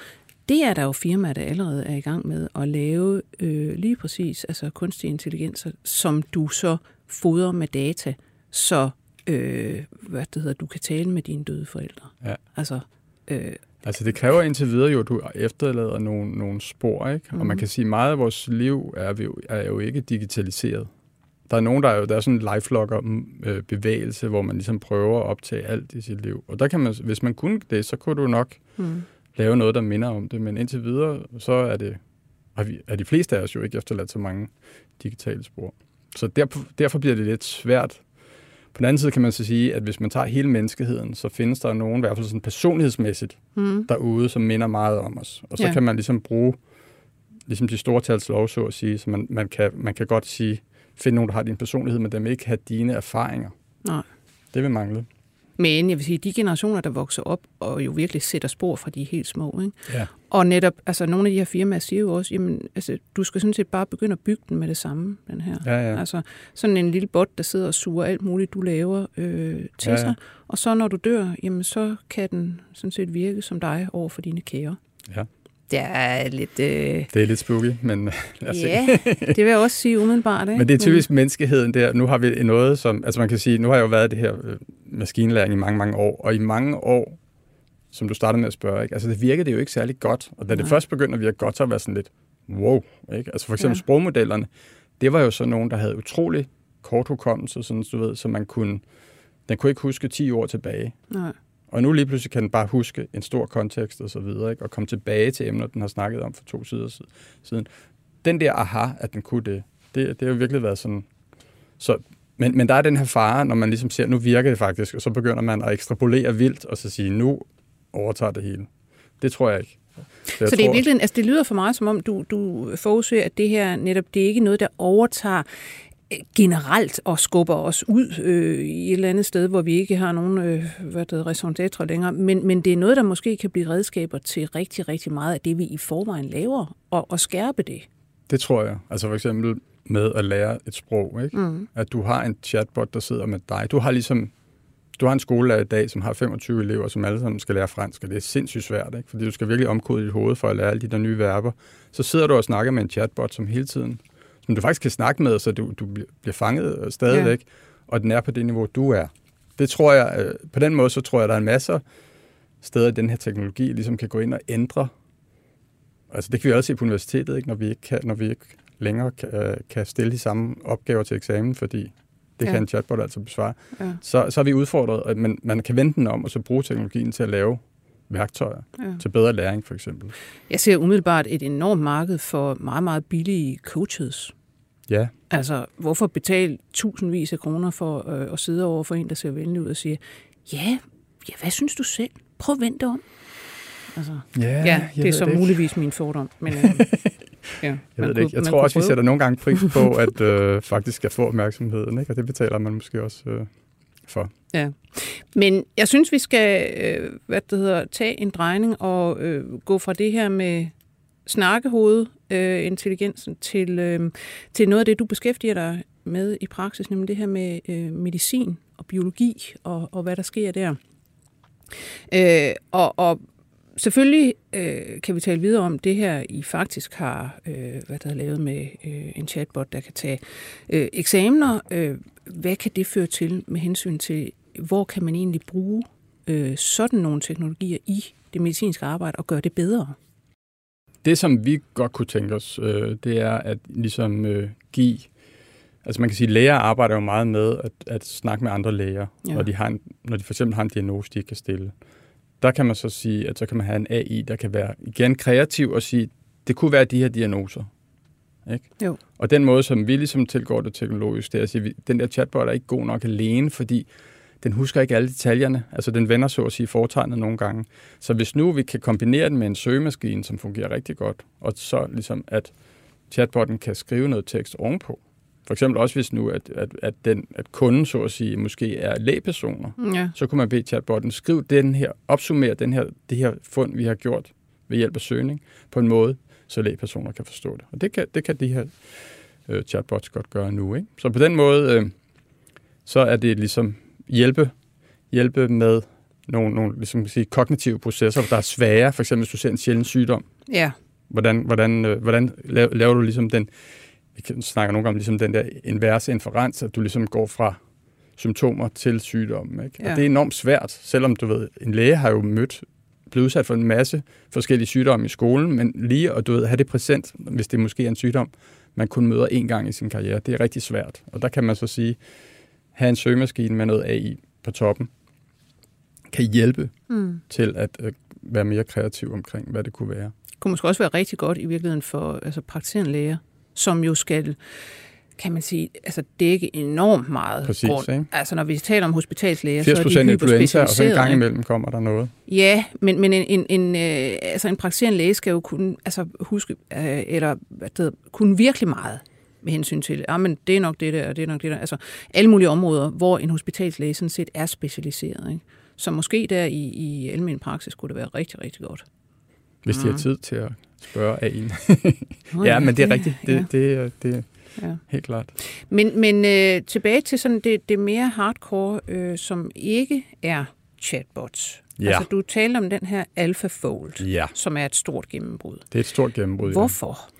det er der jo firmaer, der allerede er i gang med at lave øh, lige præcis altså kunstige intelligenser, som du så fodrer med data, så øh, hvad det hedder, du kan tale med dine døde forældre. Ja. Altså, øh, Altså det kræver indtil videre jo, at du efterlader nogle, nogle spor, ikke? Mm. Og man kan sige, at meget af vores liv er, vi jo, er jo ikke digitaliseret. Der er nogen, der er jo der er sådan en lifelogger øh, bevægelse, hvor man ligesom prøver at optage alt i sit liv. Og der kan man, hvis man kunne det, så kunne du nok hmm. Lave noget, der minder om det. Men indtil videre, så er det er, vi, er de fleste af os jo ikke efterladt så mange digitale spor. Så derfor, derfor bliver det lidt svært. På den anden side kan man så sige, at hvis man tager hele menneskeheden, så findes der nogen, i hvert fald sådan personlighedsmæssigt, Hmm. derude, som minder meget om os. Og så Ja. kan man ligesom bruge ligesom de store tals lov, så at sige, så man, man, kan, man kan godt sige, finde nogen, der har din personlighed, men dem ikke have dine erfaringer. Nej. Det vil mangle. Men jeg vil sige, de generationer, der vokser op og jo virkelig sætter spor fra de helt små, ikke? Ja. Og netop, altså nogle af de her firmaer siger jo også, jamen, altså, du skal sådan set bare begynde at bygge den med det samme, den her. Ja, ja. Altså sådan en lille bot, der sidder og suger alt muligt, du laver øh, til Ja, ja. sig. Og så når du dør, jamen så kan den sådan set virke som dig over for dine kære. Ja. Det er lidt... Øh, Det er lidt spooky, men lad os se. ja, det vil jeg også sige umiddelbart. Ikke? Men det er typisk menneskeheden der. Nu har vi noget, som... Altså man kan sige, nu har jeg jo været i det her øh, maskinlæring i mange, mange år, og i mange år, som du startede med at spørge, ikke? altså det virkede det jo ikke særlig godt. Og da det Nej. først begyndte at virke godt, så var jeg sådan lidt, wow. Ikke? Altså for eksempel ja. sprogmodellerne, det var jo så nogen, der havde utrolig kort hukommelse, sådan du ved, så man kunne... Den kunne ikke huske 10 år tilbage. Nej. Og nu lige pludselig kan den bare huske en stor kontekst og så videre, ikke? og komme tilbage til emner, den har snakket om for to sider si- siden. Den der aha, at den kunne det, det, det har jo virkelig været sådan... Så Men, men der er den her fare, når man ligesom ser, nu virker det faktisk, og så begynder man at ekstrapolere vildt, og så sige, nu overtager det hele. Det tror jeg ikke. Så, så det, er virkelig, altså det lyder for mig, som om du, du forudser, at det her netop, det er ikke noget, der overtager generelt og skubber os ud øh, i et eller andet sted, hvor vi ikke har nogen øh, hvad det raison d'être længere. Men, men det er noget, der måske kan blive redskaber til rigtig, rigtig meget af det, vi i forvejen laver, og, og skærpe det. Det tror jeg. Altså for eksempel med at lære et sprog. Ikke? Mm. At du har en chatbot, der sidder med dig. Du har ligesom du har en skolelærer i dag, som har 25 elever, som alle sammen skal lære fransk, og det er sindssygt svært, ikke? fordi du skal virkelig omkode dit hoved for at lære alle de der nye verber. Så sidder du og snakker med en chatbot, som hele tiden som du faktisk kan snakke med, så du, du bliver fanget stadigvæk, ja. og den er på det niveau, du er. Det tror jeg, øh, på den måde, så tror jeg, der er en masse steder i den her teknologi, ligesom kan gå ind og ændre. Altså det kan vi også se på universitetet, ikke? Når, vi ikke kan, når vi ikke længere kan, øh, kan stille de samme opgaver til eksamen, fordi det ja. kan en chatbot altså besvare. Ja. Så, så er vi udfordret, at man, man kan vente den om, og så bruge teknologien til at lave værktøjer ja. til bedre læring, for eksempel. Jeg ser umiddelbart et enormt marked for meget, meget billige coaches. Ja. Altså, hvorfor betale tusindvis af kroner for øh, at sidde over for en, der ser venlig ud og siger, ja, ja hvad synes du selv? Prøv at vente om. Altså, ja, ja, det er så det muligvis min fordom. Men, øh, ja, jeg ved det ikke. Jeg tror også, vi sætter nogle gange pris på, at øh, faktisk skal få opmærksomheden, ikke? og det betaler man måske også øh, for. Ja, men jeg synes, vi skal øh, hvad det hedder, tage en drejning og øh, gå fra det her med snakkehoved øh, intelligensen til, øh, til noget af det, du beskæftiger dig med i praksis, nemlig det her med øh, medicin og biologi og, og hvad der sker der. Øh, og, og selvfølgelig øh, kan vi tale videre om det her, I faktisk har øh, hvad der er lavet med øh, en chatbot, der kan tage øh, eksamener. Øh, hvad kan det føre til med hensyn til, hvor kan man egentlig bruge øh, sådan nogle teknologier i det medicinske arbejde og gøre det bedre? Det, som vi godt kunne tænke os, øh, det er at ligesom øh, give... Altså man kan sige, at læger arbejder jo meget med at, at snakke med andre læger, ja. når, de har en, når de for eksempel har en diagnose, de ikke kan stille. Der kan man så sige, at så kan man have en AI, der kan være igen kreativ og sige, det kunne være de her diagnoser. Ikke? Jo. Og den måde, som vi ligesom tilgår det teknologisk, det er at sige, at den der chatbot er ikke god nok alene, fordi den husker ikke alle detaljerne. Altså den vender så at sige fortegnet nogle gange. Så hvis nu vi kan kombinere den med en søgemaskine, som fungerer rigtig godt, og så ligesom at chatbotten kan skrive noget tekst ovenpå. For eksempel også hvis nu, at, at, at, den, at kunden så at sige måske er lægepersoner, ja. så kunne man bede chatbotten skrive den her, opsummere den her, det her fund, vi har gjort ved hjælp af søgning, på en måde, så lægepersoner kan forstå det. Og det kan, det kan de her øh, chatbots godt gøre nu. Ikke? Så på den måde, øh, så er det ligesom hjælpe, hjælpe med nogle, nogle ligesom sige, kognitive processer, der er svære. For eksempel, hvis du ser en sjælden sygdom. Ja. Hvordan, hvordan, øh, hvordan laver du ligesom den, vi snakker nogle gange ligesom den der inverse inferens, at du ligesom går fra symptomer til sygdommen. Ikke? Ja. Og det er enormt svært, selvom du ved, en læge har jo mødt, blevet udsat for en masse forskellige sygdomme i skolen, men lige at du ved, have det præsent, hvis det måske er en sygdom, man kun møder én gang i sin karriere, det er rigtig svært. Og der kan man så sige, have en søgemaskine med noget AI på toppen, kan hjælpe mm. til at øh, være mere kreativ omkring, hvad det kunne være. Det kunne måske også være rigtig godt i virkeligheden for altså, praktiserende læger, som jo skal kan man sige, altså dække enormt meget Præcis, grund. Ikke? Altså når vi taler om hospitalslæger, 80 så er de influenza, og så en gang imellem kommer der noget. Ja, men, men en, en, en, øh, altså en praktiserende læge skal jo kunne altså huske, øh, eller hvad det hedder, kunne virkelig meget med hensyn til, ah, men det er nok det der, og det er nok det der. Altså alle mulige områder, hvor en hospitalslæge sådan set er specialiseret. Ikke? Så måske der i, i almen praksis kunne det være rigtig, rigtig godt. Hvis de har tid til at spørge af en. oh, ja, ja, men det er rigtigt. Det, ja. det, det, det ja. helt klart. Men, men øh, tilbage til sådan det, det mere hardcore, øh, som ikke er chatbots. Ja. Altså, du talte om den her AlphaFold, ja. som er et stort gennembrud. Det er et stort gennembrud, Hvorfor? Ja.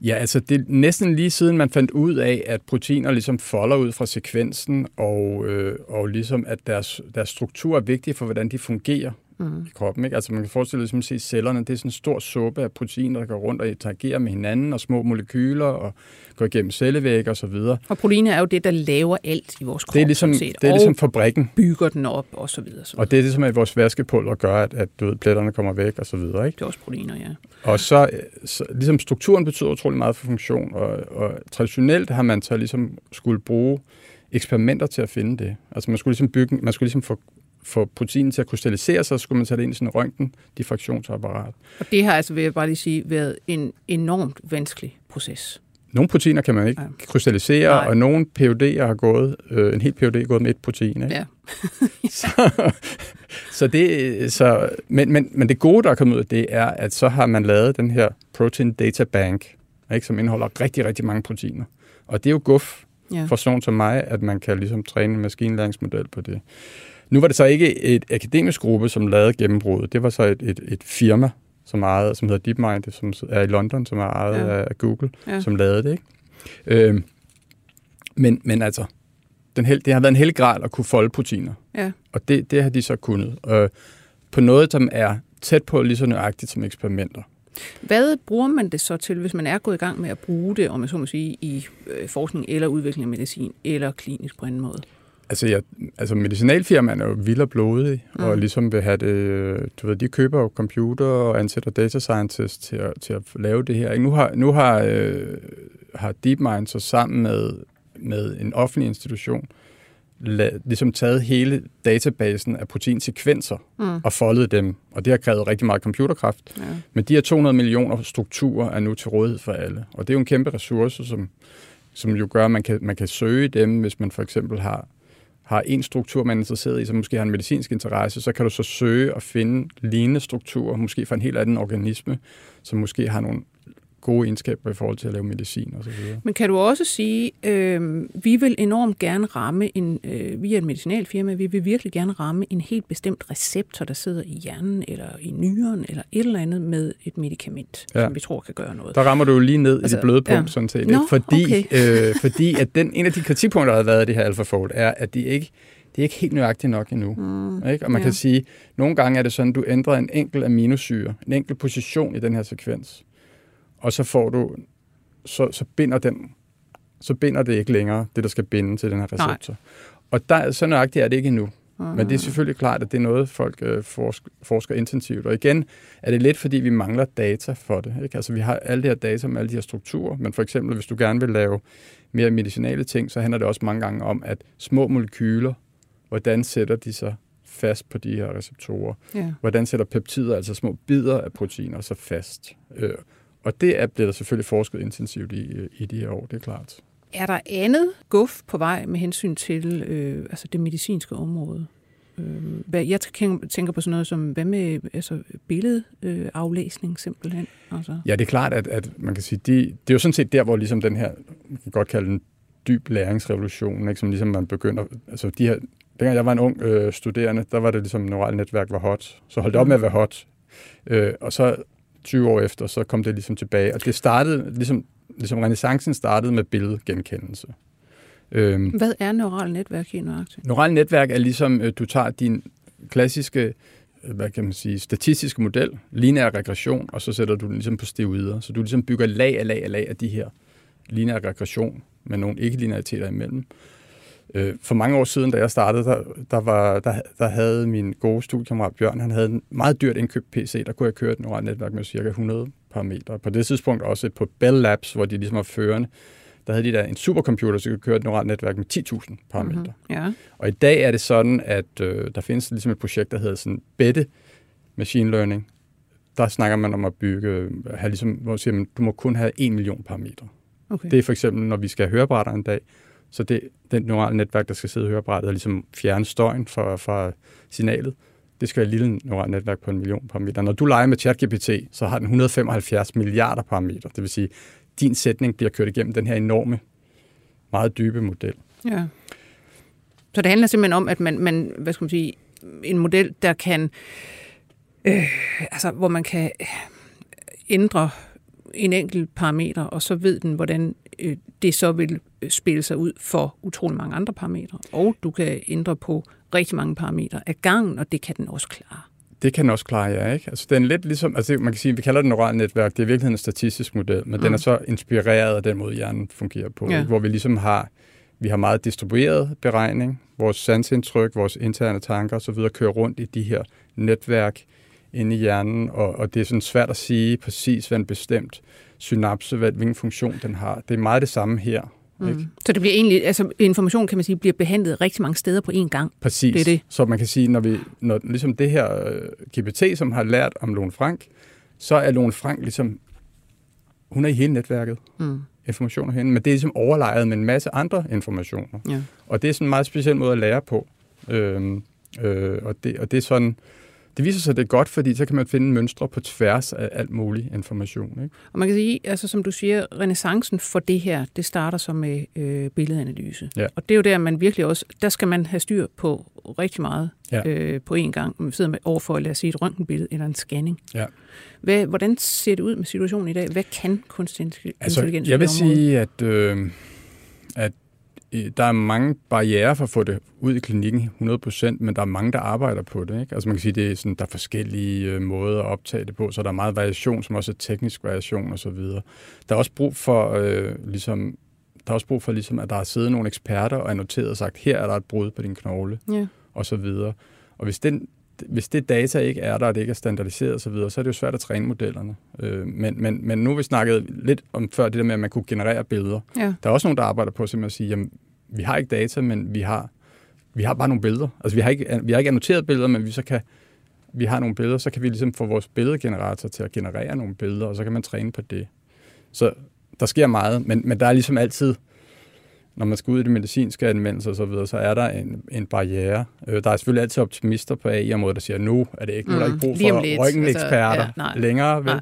Ja, altså det er næsten lige siden man fandt ud af, at proteiner ligesom folder ud fra sekvensen, og, øh, og ligesom at deres, deres struktur er vigtig for, hvordan de fungerer mm. i kroppen. Ikke? Altså man kan forestille sig, ligesom, at cellerne det er sådan en stor suppe af proteiner, der går rundt og interagerer med hinanden, og små molekyler, og går igennem cellevæg og så videre. Og proteiner er jo det, der laver alt i vores krop. Det er ligesom, det er ligesom fabrikken. bygger den op og så videre. Så og det er ligesom, at vores vaskepulver gør, at, at du ved, pletterne kommer væk og så videre. Ikke? Det er også proteiner, ja. Og så, så ligesom strukturen betyder utrolig meget for funktion, og, og traditionelt har man så ligesom skulle bruge eksperimenter til at finde det. Altså man skulle ligesom bygge, man skulle ligesom få, få proteinen til at krystallisere sig, så skulle man sætte det ind i sådan en røntgen diffraktionsapparat. Og det har altså, vil jeg bare lige sige, været en enormt vanskelig proces. Nogle proteiner kan man ikke ja. krystallisere, Nej. og nogle PUD'er har gået, øh, en helt PUD er gået med et protein. Ikke? Ja. så, så det, så, men, men, men det gode, der er kommet ud af det, er, at så har man lavet den her Protein Data Bank, ikke, som indeholder rigtig, rigtig mange proteiner. Og det er jo guf ja. for sådan som mig, at man kan ligesom træne en maskinlæringsmodel på det. Nu var det så ikke et akademisk gruppe, som lavede gennembruddet. Det var så et, et, et firma, som, ejede, som hedder DeepMind, som er i London, som er ejet ja. af Google, ja. som lavede det. Ikke? Øhm, men, men altså, den hel, det har været en heldig grad at kunne folde proteiner. Ja. Og det, det har de så kunnet. Øh, på noget, som er tæt på lige så nøjagtigt som eksperimenter. Hvad bruger man det så til, hvis man er gået i gang med at bruge det, om man så må sige, i øh, forskning eller udvikling af medicin, eller klinisk på anden måde? Altså, jeg, altså medicinalfirmaerne er jo vild og blodige, mm. og ligesom vil have det, du ved, de køber jo computer og ansætter data scientists til at, til at lave det her. Nu har, nu har, øh, har DeepMind så sammen med, med en offentlig institution la, ligesom taget hele databasen af proteinsekvenser mm. og foldet dem, og det har krævet rigtig meget computerkraft. Ja. Men de her 200 millioner strukturer er nu til rådighed for alle, og det er jo en kæmpe ressource, som, som jo gør, at man kan, man kan søge dem, hvis man for eksempel har har en struktur, man er interesseret i, som måske har en medicinsk interesse, så kan du så søge og finde lignende strukturer, måske fra en helt anden organisme, som måske har nogle gode egenskaber i forhold til at lave medicin videre. Men kan du også sige, øh, vi vil enormt gerne ramme, en, øh, vi er et medicinalfirma, vi vil virkelig gerne ramme en helt bestemt receptor, der sidder i hjernen eller i nyren eller et eller andet med et medicament, ja. som vi tror kan gøre noget. Der rammer du jo lige ned altså, i det bløde punkt, ja. sådan set. Nå, fordi, okay. øh, fordi at den, en af de kritikpunkter, der har været af det her AlphaFold, er, at de ikke det er ikke helt nøjagtigt nok endnu. Mm, ikke? Og man ja. kan sige, at nogle gange er det sådan, at du ændrer en enkelt aminosyre, en enkelt position i den her sekvens og så får du, så, så binder den, så binder det ikke længere, det der skal binde til den her receptor. Nej. Og der, så nøjagtigt er det ikke endnu. Mm. Men det er selvfølgelig klart, at det er noget, folk øh, forsker, forsker intensivt. Og igen er det lidt, fordi vi mangler data for det. Ikke? Altså, vi har alle de her data om alle de her strukturer, men for eksempel, hvis du gerne vil lave mere medicinale ting, så handler det også mange gange om, at små molekyler, hvordan sætter de sig fast på de her receptorer? Ja. Hvordan sætter peptider, altså små bidder af proteiner, så fast? Øh, og det er blevet der selvfølgelig forsket intensivt i, øh, i de her år, det er klart. Er der andet guf på vej med hensyn til øh, altså det medicinske område? Øh, jeg tænker på sådan noget som, hvad med altså billedaflæsning øh, simpelthen? Altså. Ja, det er klart, at, at man kan sige, de, det er jo sådan set der, hvor ligesom den her, man kan godt kalde den dyb læringsrevolution, ikke? som ligesom man begynder, altså de her, dengang jeg var en ung øh, studerende, der var det ligesom, neurale netværk var hot, så holdt det op med at være hot, øh, og så 20 år efter, så kom det ligesom tilbage. Og det startede, ligesom, ligesom renaissancen startede med billedgenkendelse. Øhm, Hvad er neurale netværk helt nøjagtigt? Neurale netværk er ligesom, øh, du tager din klassiske øh, hvad kan man sige, statistiske model, lineær regression, og så sætter du den ligesom på steroider. Så du ligesom bygger lag af lag af lag af de her lineær regression med nogle ikke-lineariteter imellem. Øh, for mange år siden, da jeg startede, der, der, var, der, der havde min gode studiekammerat Bjørn, han havde en meget dyrt indkøbt PC, der kunne jeg køre et neuralt netværk med cirka 100 parametre. På det tidspunkt også på Bell Labs, hvor de ligesom var førende, der havde de der en supercomputer, så kunne køre et neuralt netværk med 10.000 parametre. Mm-hmm. Ja. Og i dag er det sådan, at øh, der findes ligesom et projekt, der hedder sådan Bette Machine Learning. Der snakker man om at bygge, have ligesom, hvor siger man, du må kun have 1 million parametre. Okay. Det er for eksempel, når vi skal have hørebrætter en dag, så det, den neurale netværk, der skal sidde i hørebrættet og ligesom fjerne støjen fra, fra signalet, det skal være et lille neuralt netværk på en million parametre. Når du leger med ChatGPT, så har den 175 milliarder parametre. Det vil sige, din sætning bliver kørt igennem den her enorme, meget dybe model. Ja. Så det handler simpelthen om, at man, man hvad skal man sige, en model, der kan, øh, altså hvor man kan ændre en enkelt parameter, og så ved den, hvordan øh, det så vil spille sig ud for utrolig mange andre parametre. Og du kan ændre på rigtig mange parametre af gangen, og det kan den også klare. Det kan den også klare, ja. Ikke? Altså, den er lidt ligesom, altså, man kan sige, vi kalder det neuralt netværk, det er i virkeligheden en statistisk model, men mm. den er så inspireret af den måde, hjernen fungerer på, ja. hvor vi ligesom har, vi har meget distribueret beregning, vores sansindtryk, vores interne tanker osv. kører rundt i de her netværk inde i hjernen, og, og det er sådan svært at sige præcis, hvad en bestemt synapse, hvad, hvilken funktion den har. Det er meget det samme her. Mm. Så det bliver egentlig, altså information kan man sige, bliver behandlet rigtig mange steder på én gang. Præcis. Det er det. Så man kan sige, når vi, når ligesom det her øh, GPT, som har lært om Lone Frank, så er Lone Frank ligesom, hun er i hele netværket. Mm. Informationer henne, men det er ligesom overlejet med en masse andre informationer. Ja. Og det er sådan en meget speciel måde at lære på. Øhm, øh, og, det, og det er sådan, det viser sig, at det er godt, fordi så kan man finde mønstre på tværs af alt mulig information. Ikke? Og man kan sige, altså som du siger, renaissancen for det her, det starter så med øh, billedanalyse. Ja. Og det er jo der, man virkelig også, der skal man have styr på rigtig meget Ja. øh, på én gang. Man sidder med overfor, lad os sige, et røntgenbillede eller en scanning. Ja. Hvad, hvordan ser det ud med situationen i dag? Hvad kan kunstig intelligens Altså, jeg vil sige, at, øh, at øh, der er mange barriere for at få det ud i klinikken 100%, men der er mange, der arbejder på det. Ikke? Altså man kan sige, det er sådan, der er forskellige øh, måder at optage det på, så der er meget variation, som også er teknisk variation osv. Der er også brug for, øh, ligesom, der er også brug for ligesom, at der har siddet nogle eksperter og annoteret og sagt, her er der et brud på din knogle, Ja. og så videre. Og hvis, den, hvis det data ikke er der, og det ikke er standardiseret osv., så, så er det jo svært at træne modellerne. Øh, men, men, men nu vi snakket lidt om før det der med, at man kunne generere billeder. Ja. Der er også nogen, der arbejder på simpelthen at sige, jamen, vi har ikke data, men vi har, vi har bare nogle billeder. Altså, vi har, ikke, vi har ikke annoteret billeder, men vi så kan, vi har nogle billeder, så kan vi ligesom få vores billedgenerator til at generere nogle billeder, og så kan man træne på det. Så der sker meget, men, men der er ligesom altid, når man skal ud i det medicinske anvendelse og så videre, så er der en, en barriere. Øh, Der er selvfølgelig altid optimister på AI-området, der siger, nu er det ikke, nu er der Mm, ikke brug lige om for røntgeneksperter Altså, ja, nej. længere. Vel? Nej.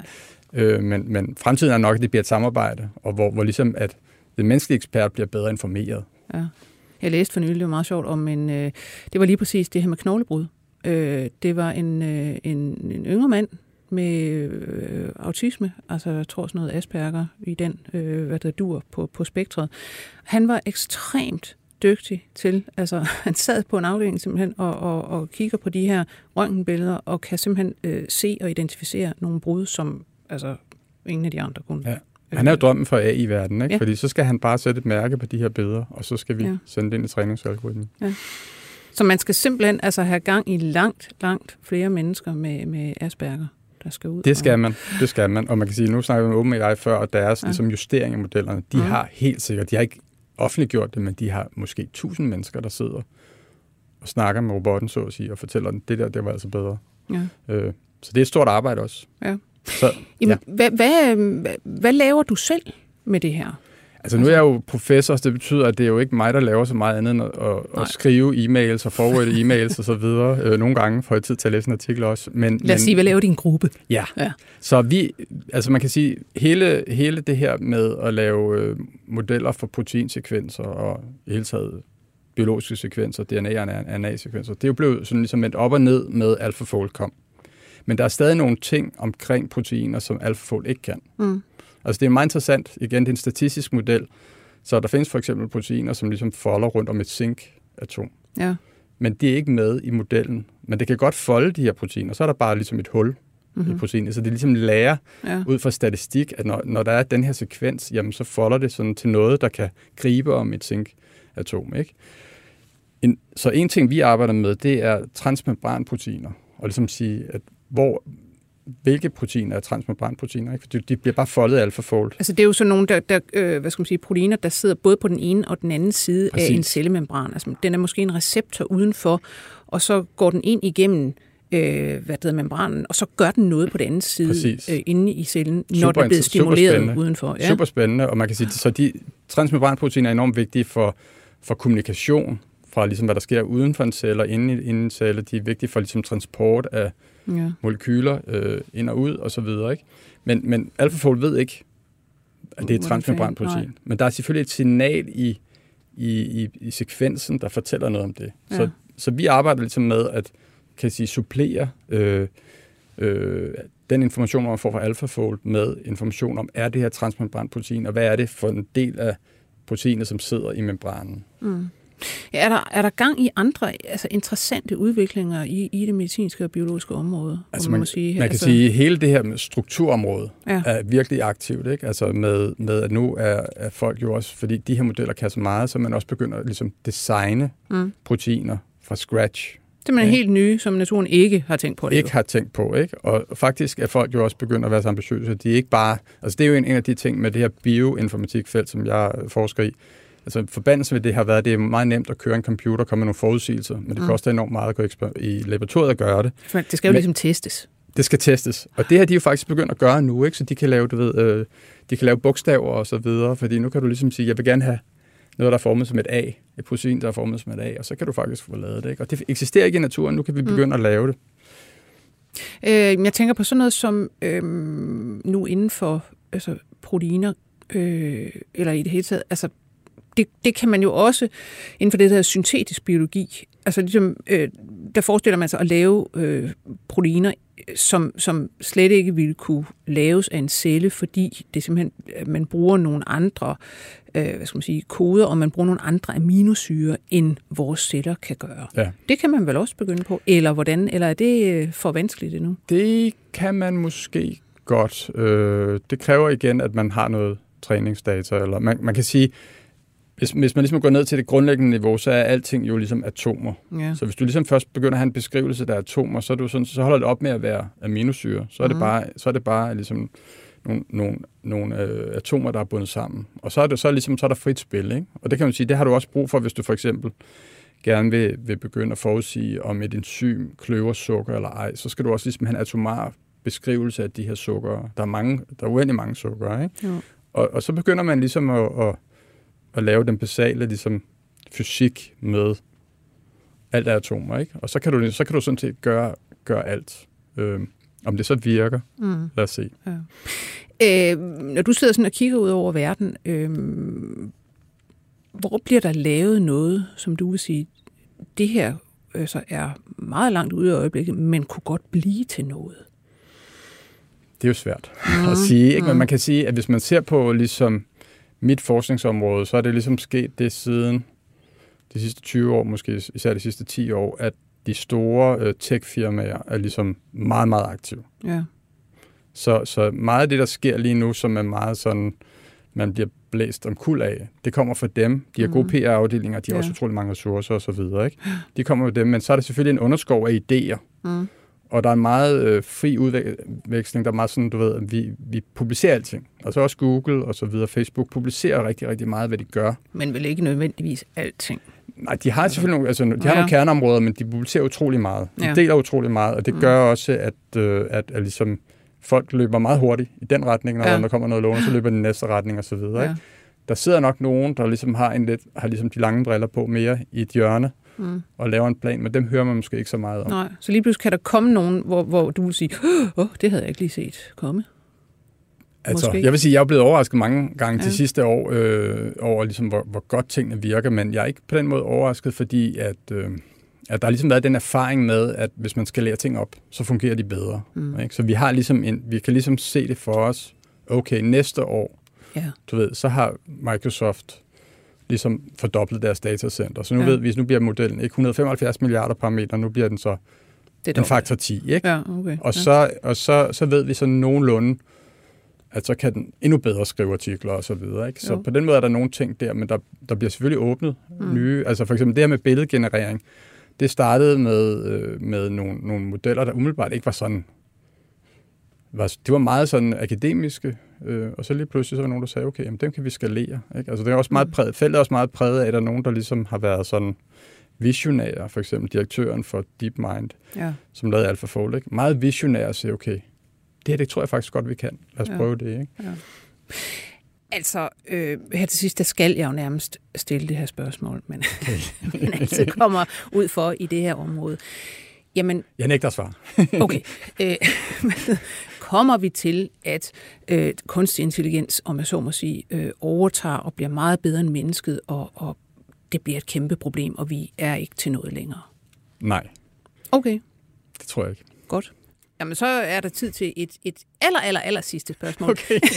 Øh, men, men fremtiden er nok, at det bliver et samarbejde, og hvor, hvor ligesom at den menneskelige ekspert bliver bedre informeret. Ja. Jeg læste for nylig, det var meget sjovt, om en, øh, det var lige præcis det her med knoglebrud. Øh, det var en, øh, en, en yngre mand med øh, autisme, altså jeg tror sådan noget Asperger i den, øh, hvad der dur på, på spektret. Han var ekstremt dygtig til, altså han sad på en afdeling simpelthen og, og, og kigger på de her røntgenbilleder og kan simpelthen øh, se og identificere nogle brud, som altså ingen af de andre kunne. Ja. Han er jo drømmen for AI-verdenen, ikke? Ja. Ja. fordi så skal han bare sætte et mærke på de her billeder, og så skal vi Ja. ja. sende det ind i træningsalgoritmen. Så man skal simpelthen altså have gang i langt, langt flere mennesker med, med Asperger, der skal ud. Det skal og, man, det skal man. Og man kan sige, nu snakker vi om OpenAI før, og deres Ja. ja. ligesom justering af modellerne, de mm. har helt sikkert, de har ikke offentliggjort det, men de har måske tusind mennesker, der sidder og snakker med robotten, så at sige, og fortæller den, det der, det var altså bedre. Ja. Øh, så det er et stort arbejde også. Ja. Så, Jamen, ja. hvad, hvad, hvad, laver du selv med det her? Altså nu er jeg jo professor, så det betyder, at det er jo ikke mig, der laver så meget andet end at, at, at skrive e-mails og forward e-mails og så videre. Øh, nogle gange får jeg tid til at læse en artikel også. Men, Lad os sige, hvad laver din gruppe? Ja. Ja. Så vi, altså man kan sige, hele, hele det her med at lave øh, modeller for proteinsekvenser og i hele taget biologiske sekvenser, DNA og RNA-sekvenser, det er jo blevet sådan ligesom vendt op og ned med AlphaFold kom. Men der er stadig nogle ting omkring proteiner, som AlphaFold ikke kan. Mm. Altså det er meget interessant. Igen, det er en statistisk model. Så der findes for eksempel proteiner, som ligesom folder rundt om et zinc-atom. Ja. Men det er ikke med i modellen. Men det kan godt folde de her proteiner. Så er der bare ligesom et hul mm-hmm. i proteinet. Så det ligesom lærer ja. ud fra statistik, at når, når der er den her sekvens, jamen så folder det sådan til noget, der kan gribe om et zinc-atom. Ikke? En, så en ting, vi arbejder med, det er transmembranproteiner. Og ligesom sige, at hvor, hvilke proteiner er transmembranproteiner? Ikke? For de, bliver bare foldet AlphaFold. Altså det er jo sådan nogle der, der, øh, hvad skal man sige, proteiner, der sidder både på den ene og den anden side Præcis. af en cellemembran. Altså den er måske en receptor udenfor, og så går den ind igennem øh, hvad hedder, membranen, og så gør den noget på den anden side Præcis. øh, inde i cellen, når Super den er blevet stimuleret udenfor. Ja. Super spændende, og man kan sige, så de transmembranproteiner er enormt vigtige for, for kommunikation, fra ligesom, hvad der sker uden for en celle og inde i, inde i en celle. De er vigtige for ligesom, transport af Ja. molekyler øh, ind og ud og så videre. Ikke? Men, men AlphaFold ved ikke, at det er transmembranprotein. Nej. Men der er selvfølgelig et signal i, i, i, i sekvensen, der fortæller noget om det. Ja. Så, så vi arbejder ligesom med at kan sige, supplere øh, øh, den information, man får fra AlphaFold med information om, er det her transmembranprotein, og hvad er det for en del af proteinet, som sidder i membranen. Mm. Ja, er, der, er der gang i andre altså interessante udviklinger i, i det medicinske og biologiske område? Altså om man, må sige, man kan sige, at hele det her med strukturområde Ja. er virkelig aktivt. Ikke? Altså med, med, at nu er, er folk jo også, fordi de her modeller kan så meget, så man også begynder at ligesom designe Mm. proteiner fra scratch. Simpelthen Ja. helt nye, som naturen ikke har tænkt på det. Ikke har tænkt på. Ikke? Og faktisk er folk jo også begyndt at være så ambitiøse. De er ikke bare, altså det er jo en, en af de ting med det her bioinformatikfelt, som jeg forsker i, altså forbandelsen ved det har været, at det er meget nemt at køre en computer og komme med nogle forudsigelser, men det mm. koster enormt meget at gå i laboratoriet at gøre det. Det skal jo Men- ligesom testes. Det skal testes, og det har de jo faktisk begyndt at gøre nu, ikke? så de kan lave, du ved, øh, de kan lave bogstaver og så videre, fordi nu kan du ligesom sige, jeg vil gerne have noget, der er formet som et A, et protein, der er formet som et A, og så kan du faktisk få lavet det. Ikke? Og det eksisterer ikke i naturen, nu kan vi begynde mm. at lave det. Øh, jeg tænker på sådan noget som øh, nu inden for altså, proteiner, øh, eller i det hele taget, altså det, det kan man jo også inden for det, der hedder syntetisk biologi. Altså ligesom, øh, der forestiller man sig at lave øh, proteiner, som, som slet ikke ville kunne laves af en celle, fordi det simpelthen, øh, man bruger nogle andre øh, hvad skal man sige, koder, og man bruger nogle andre aminosyre, end vores celler kan gøre. Ja. Det kan man vel også begynde på, eller hvordan, eller er det øh, for vanskeligt endnu? Det kan man måske godt. Øh, det kræver igen, at man har noget træningsdata, eller man, man kan sige, hvis, hvis man ligesom går ned til det grundlæggende niveau, så er alting jo ligesom atomer. Ja. Så hvis du ligesom først begynder at have en beskrivelse, der er atomer, så, er du sådan, så holder det op med at være aminosyre. Så er det Mhm. bare, så er det bare ligesom nogle, nogle, nogle øh, atomer, der er bundet sammen. Og så er, det, så, er ligesom, så er der frit spil. Ikke? Og det kan man sige, det har du også brug for, hvis du for eksempel gerne vil, vil begynde at forudsige, om et enzym kløver sukker eller ej, så skal du også ligesom have en atomar beskrivelse af de her sukker. Der er, mange, der er uendelig mange sukker. Ikke? Jo. Og, og så begynder man ligesom at, at, at lave den basale ligesom, fysik med alt er atomer. Ikke? Og så kan, du, så kan du sådan set gøre, gøre alt. Øhm, om det så virker, Mm. lad os se. Øh, når du sidder sådan og kigger ud over verden, øh, hvor bliver der lavet noget, som du vil sige, det her altså, er meget langt ude i øjeblikket, men kunne godt blive til noget? Det er jo svært mm. at sige, ikke? men Mm. man kan sige, at hvis man ser på ligesom mit forskningsområde, så er det ligesom sket det siden de sidste 20 år, måske især de sidste 10 år, at de store øh, tech-firmaer er ligesom meget, meget aktive. Ja. Så, så meget af det, der sker lige nu, som er meget sådan, man bliver blæst om kul af, det kommer fra dem. De har gode Mhm. PR-afdelinger, de har Ja. også utrolig mange ressourcer osv. Ikke? De kommer fra dem, men så er der selvfølgelig en underskov af idéer, Mm. Og der er en meget øh, fri udveksling. Der er meget sådan, du ved, at vi, vi publicerer alting. Altså også Google og så videre. Facebook publicerer rigtig, rigtig meget, hvad de gør. Men vel ikke nødvendigvis alting. Nej, de har selvfølgelig nogle, altså, de har Ja. nogle kerneområder, men de publicerer utrolig meget. De Ja. deler utrolig meget, og det Mm. gør også, at, øh, at, at ligesom folk løber meget hurtigt i den retning, når Ja. der kommer noget lovende, så løber den næste retning og så videre. Ja. Ikke? Der sidder nok nogen, der ligesom har, en lidt, har ligesom de lange briller på mere i et hjørne Mm. og laver en plan, men dem hører man måske ikke så meget om. Nej, så lige pludselig kan der komme nogen, hvor, hvor du vil sige, åh, det havde jeg ikke lige set komme. Altså, Måske. jeg vil sige, jeg er blevet overrasket mange gange Ja. de sidste år øh, over, ligesom, hvor, hvor godt tingene virker, men jeg er ikke på den måde overrasket, fordi at, øh, at der har ligesom været den erfaring med, at hvis man skal lære ting op, så fungerer de bedre. Mm. Ikke? Så vi, har ligesom en, vi kan ligesom se det for os, okay, næste år, Ja. du ved, så har Microsoft ligesom fordoblet deres datacenter. Så nu Ja. ved vi, hvis nu bliver modellen ikke 175 milliarder parametre, nu bliver den så Det er en faktor 10, ikke? Ja, okay. Og, ja. så, og så, så ved vi sådan nogenlunde, at så kan den endnu bedre skrive artikler og så videre. Ikke? Så Jo. på den måde er der nogle ting der, men der, der bliver selvfølgelig åbnet mm. nye. Altså for eksempel det her med billedgenerering, det startede med, øh, med nogle, nogle modeller, der umiddelbart ikke var sådan, var, de var meget sådan akademiske, øh, og så lige pludselig så var der nogen, der sagde, okay, jamen, dem kan vi skalere. Ikke? Altså det er også meget Mm. præget, feltet er også meget præget af, at der er nogen, der ligesom har været sådan visionære, for eksempel direktøren for DeepMind, Ja. som lavede AlphaFold, ikke? meget visionær og sige, okay, det her, det tror jeg faktisk godt, vi kan. Lad os Ja. ja. prøve det. Ikke? Altså, øh, her til sidst, der skal jeg jo nærmest stille det her spørgsmål, men, men altså kommer ud for i det her område. Jamen, Jeg nægter at svare. okay. Øh, kommer vi til, at øh, kunstig intelligens, om jeg så må sige, øh, overtager og bliver meget bedre end mennesket, og, og det bliver et kæmpe problem, og vi er ikke til noget længere? Nej, Okay, det tror jeg ikke. godt. Jamen, så er der tid til et, et aller, aller, aller sidste spørgsmål. Okay.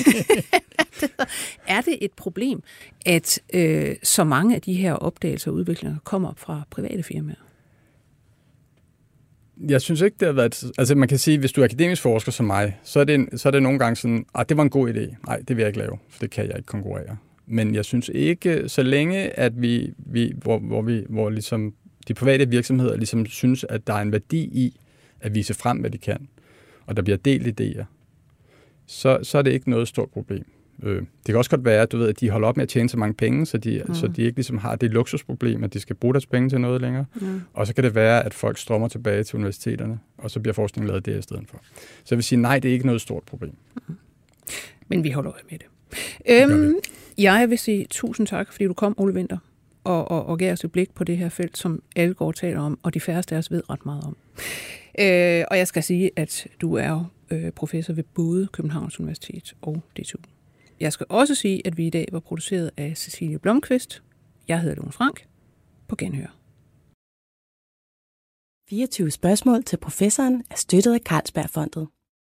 Er det et problem, at øh, så mange af de her opdagelser og udviklinger kommer fra private firmaer? Jeg synes ikke, det har været... Altså man kan sige, hvis du er akademisk forsker som mig, så er det, så er det nogle gange sådan, at det var en god idé. Nej, det vil jeg ikke lave, for det kan jeg ikke konkurrere. Men jeg synes ikke, så længe at vi, vi hvor, hvor, vi, hvor ligesom de private virksomheder ligesom synes, at der er en værdi i at vise frem, hvad de kan, og der bliver delt idéer, så, så er det ikke noget stort problem. Øh, det kan også godt være, at, du ved, at de holder op med at tjene så mange penge, så de, mm. så de ikke ligesom har det luksusproblem, at de skal bruge deres penge til noget længere. Mm. Og så kan det være, at folk strømmer tilbage til universiteterne, og så bliver forskningen lavet der i stedet for. Så jeg vil sige, nej, det er ikke noget stort problem. Mm. Men vi holder øje med det. det øhm, jeg vil sige tusind tak, fordi du kom, Ole Winter, og, og, og gav os et blik på det her felt, som alle går taler om, og de færreste af os ved ret meget om. Øh, og jeg skal sige, at du er jo øh, professor ved både Københavns Universitet og DTU. Jeg skal også sige, at vi i dag var produceret af Cecilie Blomqvist. Jeg hedder Lone Frank. På genhør. 24 spørgsmål til professoren er støttet af Carlsbergfondet.